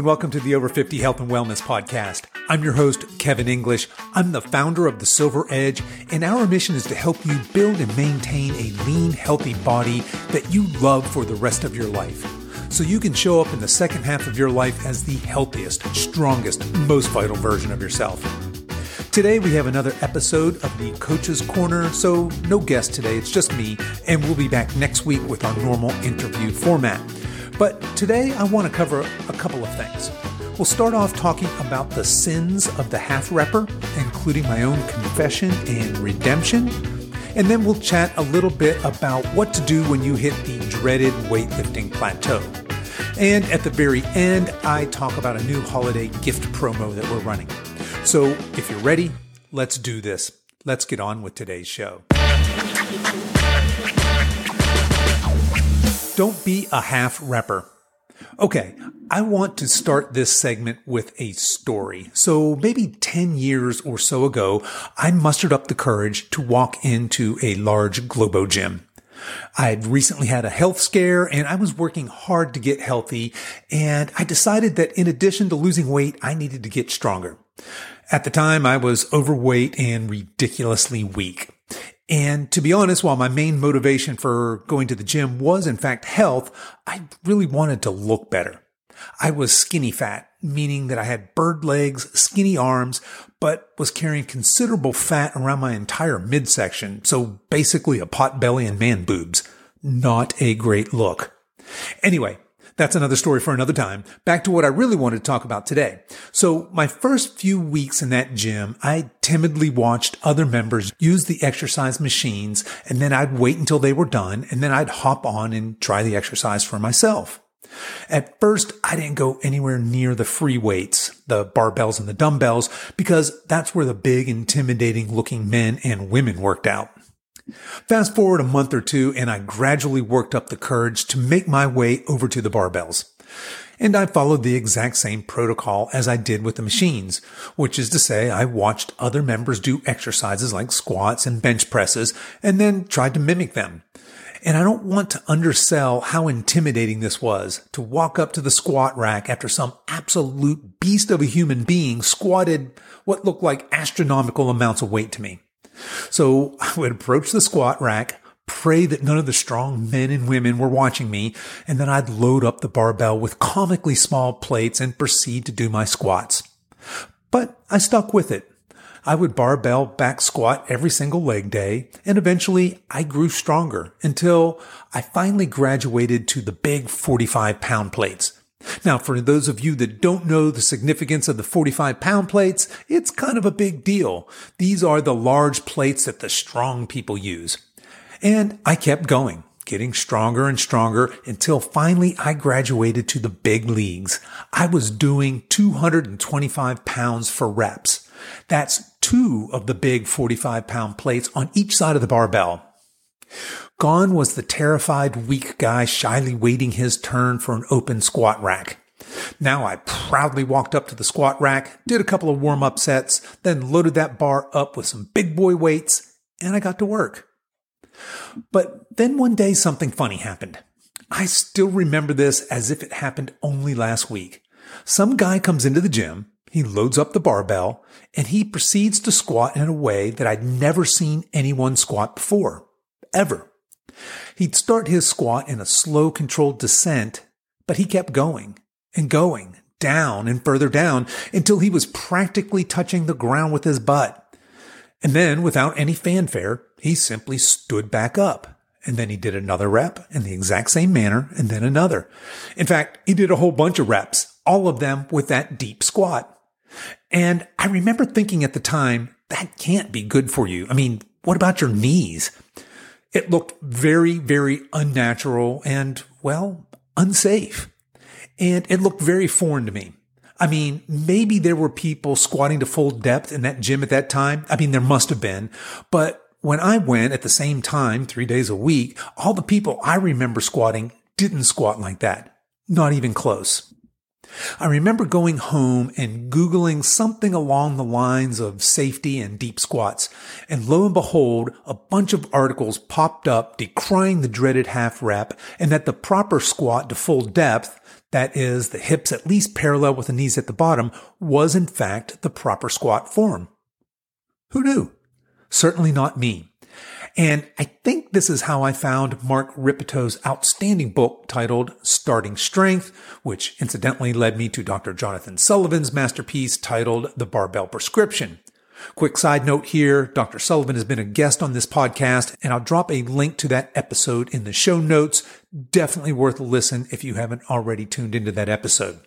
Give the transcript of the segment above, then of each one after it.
and welcome to the Over 50 Health and Wellness Podcast. I'm your host, Kevin English. I'm the founder of The Silver Edge, and our mission is to help you build and maintain a lean, healthy body that you love for the rest of your life. So you can show up in the second half of your life as the healthiest, strongest, most vital version of yourself. Today we have another episode of the Coach's Corner, so no guest today, it's just me, and we'll be back next week with our normal interview format. But today I want to cover a couple of things. We'll start off talking about the sins of the half repper, including my own confession and redemption. And then we'll chat a little bit about what to do when you hit the dreaded weightlifting plateau. And at the very end, I talk about a new holiday gift promo that we're running. So if you're ready, let's do this. Let's get on with today's show. Don't be a half repper. Okay, I want to start this segment with a story. So maybe 10 years or so ago, I mustered up the courage to walk into a large Globo gym. I had recently had a health scare and I was working hard to get healthy. And I decided that in addition to losing weight, I needed to get stronger. At the time, I was overweight and ridiculously weak. And to be honest, while my main motivation for going to the gym was in fact health, I really wanted to look better. I was skinny fat, meaning that I had bird legs, skinny arms, but was carrying considerable fat around my entire midsection. So basically a pot belly and man boobs. Not a great look. Anyway, that's another story for another time. Back to what I really wanted to talk about today. So my first few weeks in that gym, I timidly watched other members use the exercise machines and then I'd wait until they were done and then I'd hop on and try the exercise for myself. At first, I didn't go anywhere near the free weights, the barbells and the dumbbells, because that's where the big, intimidating looking men and women worked out. Fast forward a month or two, and I gradually worked up the courage to make my way over to the barbells. And I followed the exact same protocol as I did with the machines, which is to say I watched other members do exercises like squats and bench presses and then tried to mimic them. And I don't want to undersell how intimidating this was to walk up to the squat rack after some absolute beast of a human being squatted what looked like astronomical amounts of weight to me. So I would approach the squat rack, pray that none of the strong men and women were watching me, and then I'd load up the barbell with comically small plates and proceed to do my squats. But I stuck with it. I would barbell back squat every single leg day, and eventually I grew stronger until I finally graduated to the big 45 pound plates. Now, for those of you that don't know the significance of the 45 pound plates, it's kind of a big deal. These are the large plates that the strong people use. And I kept going, getting stronger and stronger until finally I graduated to the big leagues. I was doing 225 pounds for reps. That's two of the big 45 pound plates on each side of the barbell. Gone was the terrified, weak guy shyly waiting his turn for an open squat rack. Now I proudly walked up to the squat rack, did a couple of warm up sets, then loaded that bar up with some big boy weights, and I got to work. But then one day something funny happened. I still remember this as if it happened only last week. Some guy comes into the gym, he loads up the barbell, and he proceeds to squat in a way that I'd never seen anyone squat before. Ever. He'd start his squat in a slow, controlled descent, but he kept going and going down and further down until he was practically touching the ground with his butt. And then, without any fanfare, he simply stood back up. And then he did another rep in the exact same manner, and then another. In fact, he did a whole bunch of reps, all of them with that deep squat. And I remember thinking at the time, that can't be good for you. I mean, what about your knees? It looked very, very unnatural and, well, unsafe. And it looked very foreign to me. I mean, maybe there were people squatting to full depth in that gym at that time. I mean, there must have been. But when I went at the same time, three days a week, all the people I remember squatting didn't squat like that. Not even close. I remember going home and Googling something along the lines of safety and deep squats. And lo and behold, a bunch of articles popped up decrying the dreaded half rep and that the proper squat to full depth, that is, the hips at least parallel with the knees at the bottom, was in fact the proper squat form. Who knew? Certainly not me. And I think this is how I found Mark Rippetoe's outstanding book titled Starting Strength, which incidentally led me to Dr. Jonathan Sullivan's masterpiece titled The Barbell Prescription. Quick side note here, Dr. Sullivan has been a guest on this podcast, and I'll drop a link to that episode in the show notes. Definitely worth a listen if you haven't already tuned into that episode.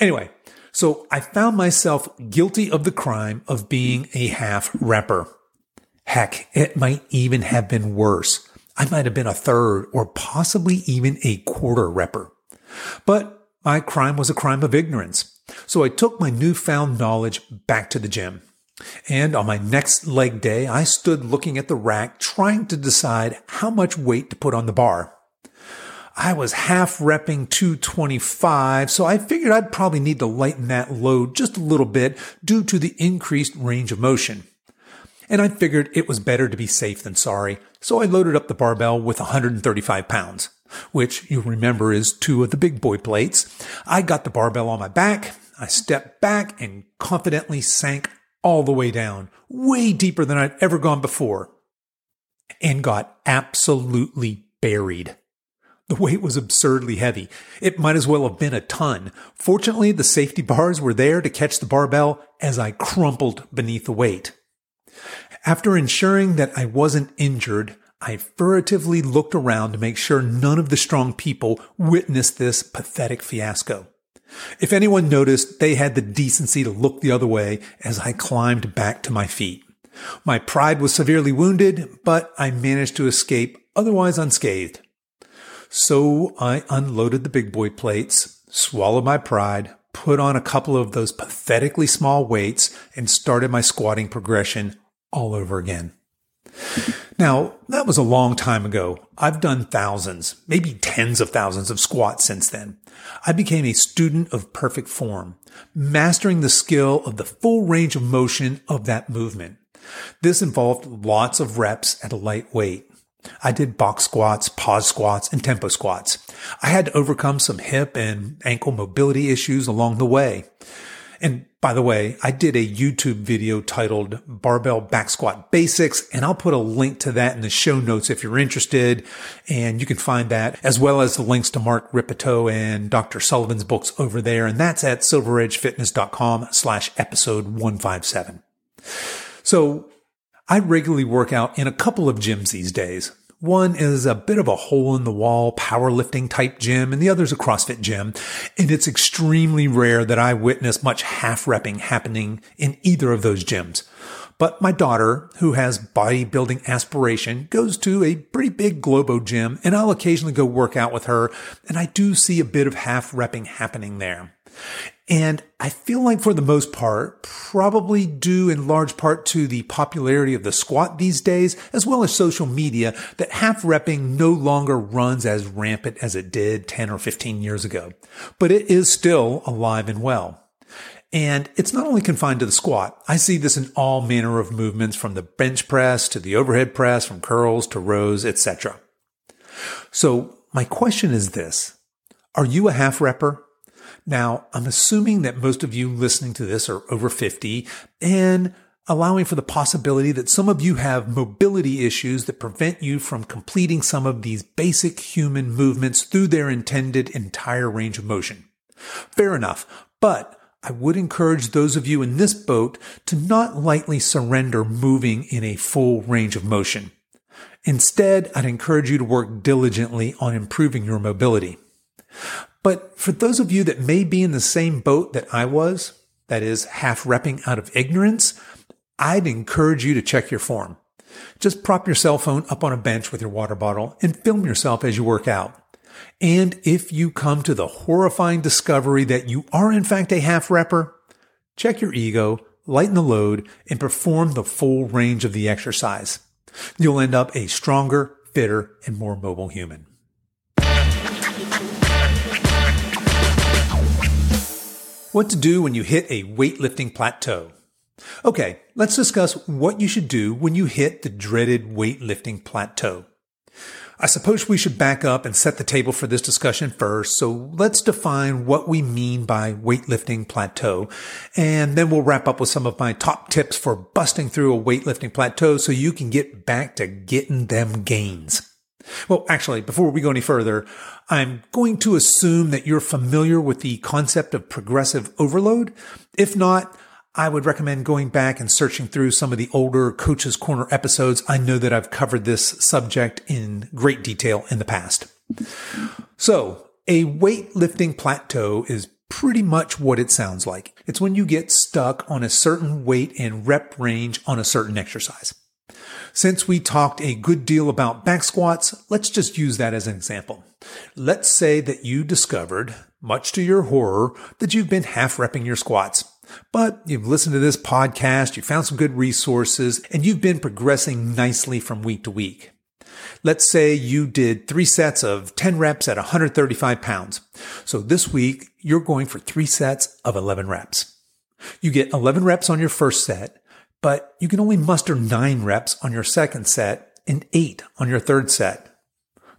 Anyway, so I found myself guilty of the crime of being a half repper. Heck, it might even have been worse. I might have been a third or possibly even a quarter repper. But my crime was a crime of ignorance. So I took my newfound knowledge back to the gym. And on my next leg day, I stood looking at the rack trying to decide how much weight to put on the bar. I was half repping 225, so I figured I'd probably need to lighten that load just a little bit due to the increased range of motion and I figured it was better to be safe than sorry, so I loaded up the barbell with 135 pounds, which you remember is two of the big boy plates. I got the barbell on my back, I stepped back and confidently sank all the way down, way deeper than I'd ever gone before, and got absolutely buried. The weight was absurdly heavy. It might as well have been a ton. Fortunately, the safety bars were there to catch the barbell as I crumpled beneath the weight. After ensuring that I wasn't injured, I furtively looked around to make sure none of the strong people witnessed this pathetic fiasco. If anyone noticed, they had the decency to look the other way as I climbed back to my feet. My pride was severely wounded, but I managed to escape otherwise unscathed. So I unloaded the big boy plates, swallowed my pride, put on a couple of those pathetically small weights, and started my squatting progression all over again. Now, that was a long time ago. I've done thousands, maybe tens of thousands of squats since then. I became a student of perfect form, mastering the skill of the full range of motion of that movement. This involved lots of reps at a light weight. I did box squats, pause squats, and tempo squats. I had to overcome some hip and ankle mobility issues along the way. And by the way, I did a YouTube video titled Barbell Back Squat Basics, and I'll put a link to that in the show notes if you're interested. And you can find that as well as the links to Mark Rippetoe and Dr. Sullivan's books over there. And that's at silveredgefitness.com slash episode 157. So I regularly work out in a couple of gyms these days. One is a bit of a hole in the wall powerlifting type gym and the other is a CrossFit gym. And it's extremely rare that I witness much half repping happening in either of those gyms. But my daughter, who has bodybuilding aspiration, goes to a pretty big Globo gym and I'll occasionally go work out with her. And I do see a bit of half repping happening there. And I feel like for the most part, probably due in large part to the popularity of the squat these days, as well as social media, that half repping no longer runs as rampant as it did 10 or 15 years ago. But it is still alive and well. And it's not only confined to the squat. I see this in all manner of movements from the bench press to the overhead press, from curls to rows, etc. So my question is this. Are you a half repper? Now, I'm assuming that most of you listening to this are over 50 and allowing for the possibility that some of you have mobility issues that prevent you from completing some of these basic human movements through their intended entire range of motion. Fair enough, but I would encourage those of you in this boat to not lightly surrender moving in a full range of motion. Instead, I'd encourage you to work diligently on improving your mobility. But for those of you that may be in the same boat that I was, that is half repping out of ignorance, I'd encourage you to check your form. Just prop your cell phone up on a bench with your water bottle and film yourself as you work out. And if you come to the horrifying discovery that you are in fact a half repper, check your ego, lighten the load, and perform the full range of the exercise. You'll end up a stronger, fitter, and more mobile human. What to do when you hit a weightlifting plateau. Okay, let's discuss what you should do when you hit the dreaded weightlifting plateau. I suppose we should back up and set the table for this discussion first. So let's define what we mean by weightlifting plateau. And then we'll wrap up with some of my top tips for busting through a weightlifting plateau so you can get back to getting them gains. Well, actually, before we go any further, I'm going to assume that you're familiar with the concept of progressive overload. If not, I would recommend going back and searching through some of the older Coach's Corner episodes. I know that I've covered this subject in great detail in the past. So, a weightlifting plateau is pretty much what it sounds like. It's when you get stuck on a certain weight and rep range on a certain exercise. Since we talked a good deal about back squats, let's just use that as an example. Let's say that you discovered, much to your horror, that you've been half repping your squats. But you've listened to this podcast, you found some good resources, and you've been progressing nicely from week to week. Let's say you did three sets of 10 reps at 135 pounds. So this week, you're going for three sets of 11 reps. You get 11 reps on your first set, but you can only muster nine reps on your second set and eight on your third set.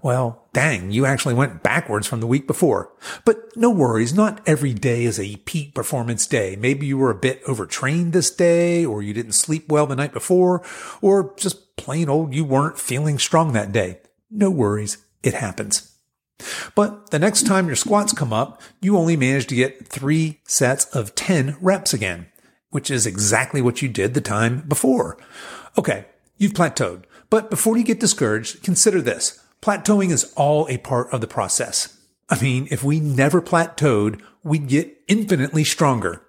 Well, dang, you actually went backwards from the week before. But no worries, not every day is a peak performance day. Maybe you were a bit overtrained this day, or you didn't sleep well the night before, or just plain old you weren't feeling strong that day. No worries, it happens. But the next time your squats come up, you only manage to get three sets of 10 reps again, which is exactly what you did the time before. Okay, you've plateaued. But before you get discouraged, consider this. Plateauing is all a part of the process. I mean, if we never plateaued, we'd get infinitely stronger.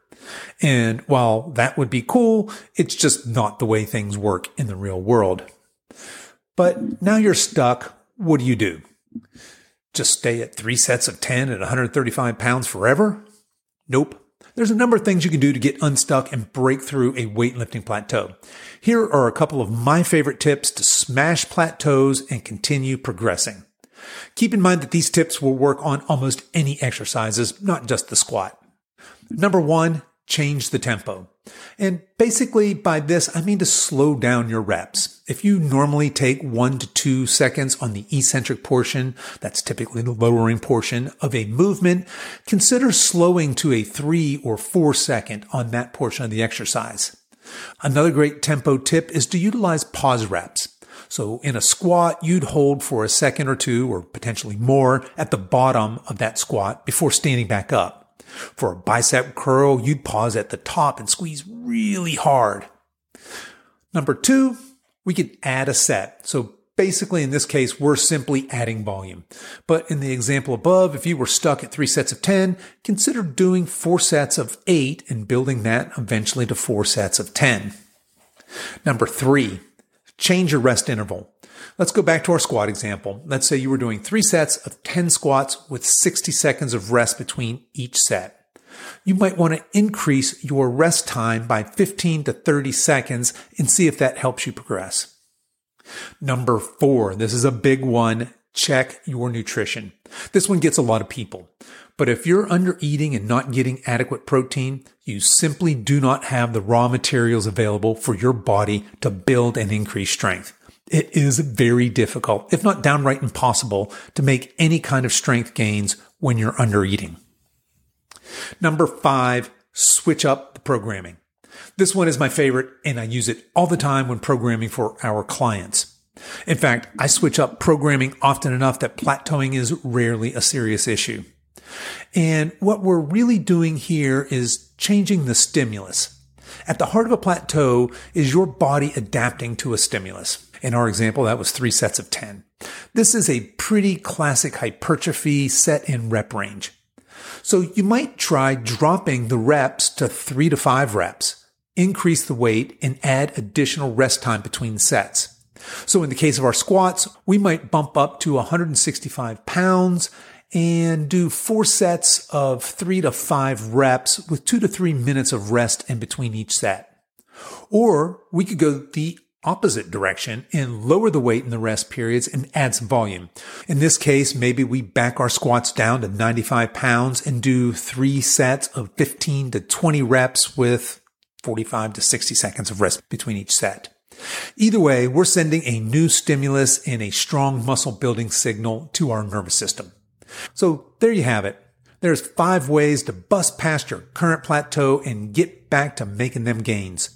And while that would be cool, it's just not the way things work in the real world. But now you're stuck. What do you do? Just stay at three sets of 10 at 135 pounds forever? Nope. There's a number of things you can do to get unstuck and break through a weightlifting plateau. Here are a couple of my favorite tips to smash plateaus and continue progressing. Keep in mind that these tips will work on almost any exercises, not just the squat. Number one, change the tempo. And basically by this, I mean to slow down your reps. If you normally take one to two seconds on the eccentric portion, that's typically the lowering portion of a movement, consider slowing to a three or four second on that portion of the exercise. Another great tempo tip is to utilize pause reps. So in a squat, you'd hold for a second or two or potentially more at the bottom of that squat before standing back up. For a bicep curl, you'd pause at the top and squeeze really hard. Number two, we could add a set. So basically, in this case, we're simply adding volume. But in the example above, if you were stuck at three sets of 10, consider doing four sets of eight and building that eventually to four sets of 10. Number three, change your rest interval. Let's go back to our squat example. Let's say you were doing three sets of 10 squats with 60 seconds of rest between each set. You might want to increase your rest time by 15 to 30 seconds and see if that helps you progress. Number four, this is a big one. Check your nutrition. This one gets a lot of people. But if you're under eating and not getting adequate protein, you simply do not have the raw materials available for your body to build and increase strength. It is very difficult, if not downright impossible, to make any kind of strength gains when you're under eating. Number five, switch up the programming. This one is my favorite and I use it all the time when programming for our clients. In fact, I switch up programming often enough that plateauing is rarely a serious issue. And what we're really doing here is changing the stimulus. At the heart of a plateau is your body adapting to a stimulus. In our example, that was three sets of 10. This is a pretty classic hypertrophy set in rep range. So you might try dropping the reps to three to five reps, increase the weight, and add additional rest time between sets. So in the case of our squats, we might bump up to 165 pounds and do four sets of three to five reps with two to three minutes of rest in between each set. Or we could go the opposite direction and lower the weight in the rest periods and add some volume. In this case, maybe we back our squats down to 95 pounds and do three sets of 15 to 20 reps with 45 to 60 seconds of rest between each set. Either way, we're sending a new stimulus and a strong muscle building signal to our nervous system. So there you have it. There's five ways to bust past your current plateau and get back to making them gains.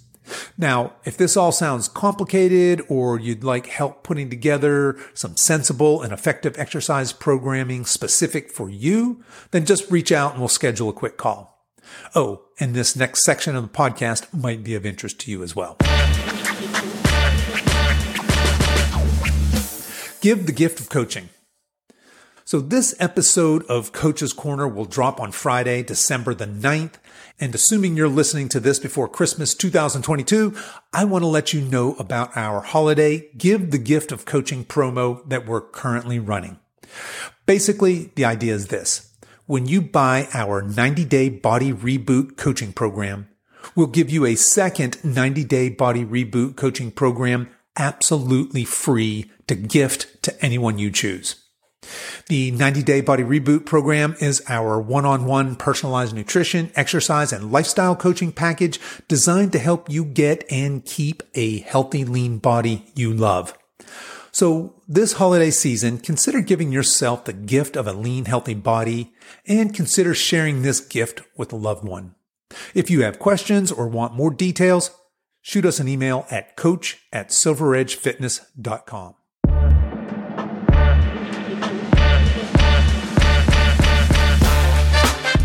Now, if this all sounds complicated or you'd like help putting together some sensible and effective exercise programming specific for you, then just reach out and we'll schedule a quick call. Oh, and this next section of the podcast might be of interest to you as well. Give the gift of coaching. So this episode of Coach's Corner will drop on Friday, December the 9th. And assuming you're listening to this before Christmas 2022, I want to let you know about our holiday Give the Gift of Coaching promo that we're currently running. Basically, the idea is this. When you buy our 90 day body reboot coaching program, we'll give you a second 90 day body reboot coaching program absolutely free to gift to anyone you choose. The 90 day body reboot program is our one on one personalized nutrition, exercise, and lifestyle coaching package designed to help you get and keep a healthy, lean body you love. So this holiday season, consider giving yourself the gift of a lean, healthy body and consider sharing this gift with a loved one. If you have questions or want more details, shoot us an email at coach at silveredgefitness.com.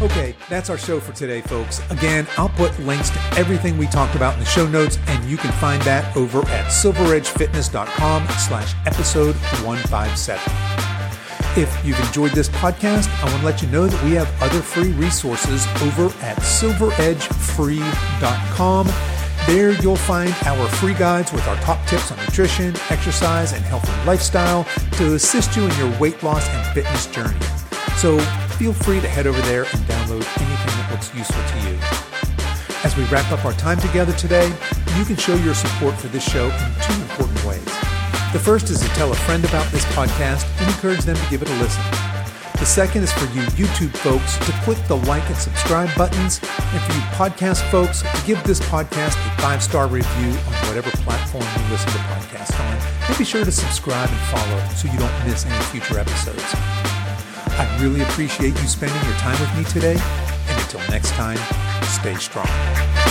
Okay, that's our show for today, folks. Again, I'll put links to everything we talked about in the show notes, and you can find that over at silveredgefitness.com slash episode 157. If you've enjoyed this podcast, I want to let you know that we have other free resources over at silveredgefree.com. There you'll find our free guides with our top tips on nutrition, exercise, and healthy lifestyle to assist you in your weight loss and fitness journey. So feel free to head over there and download anything that looks useful to you. As we wrap up our time together today, you can show your support for this show in two important ways. The first is to tell a friend about this podcast and encourage them to give it a listen. The second is for you YouTube folks to click the like and subscribe buttons, and for you podcast folks to give this podcast a five star review on whatever platform you listen to podcasts on. And be sure to subscribe and follow so you don't miss any future episodes. I really appreciate you spending your time with me today. And until next time, stay strong.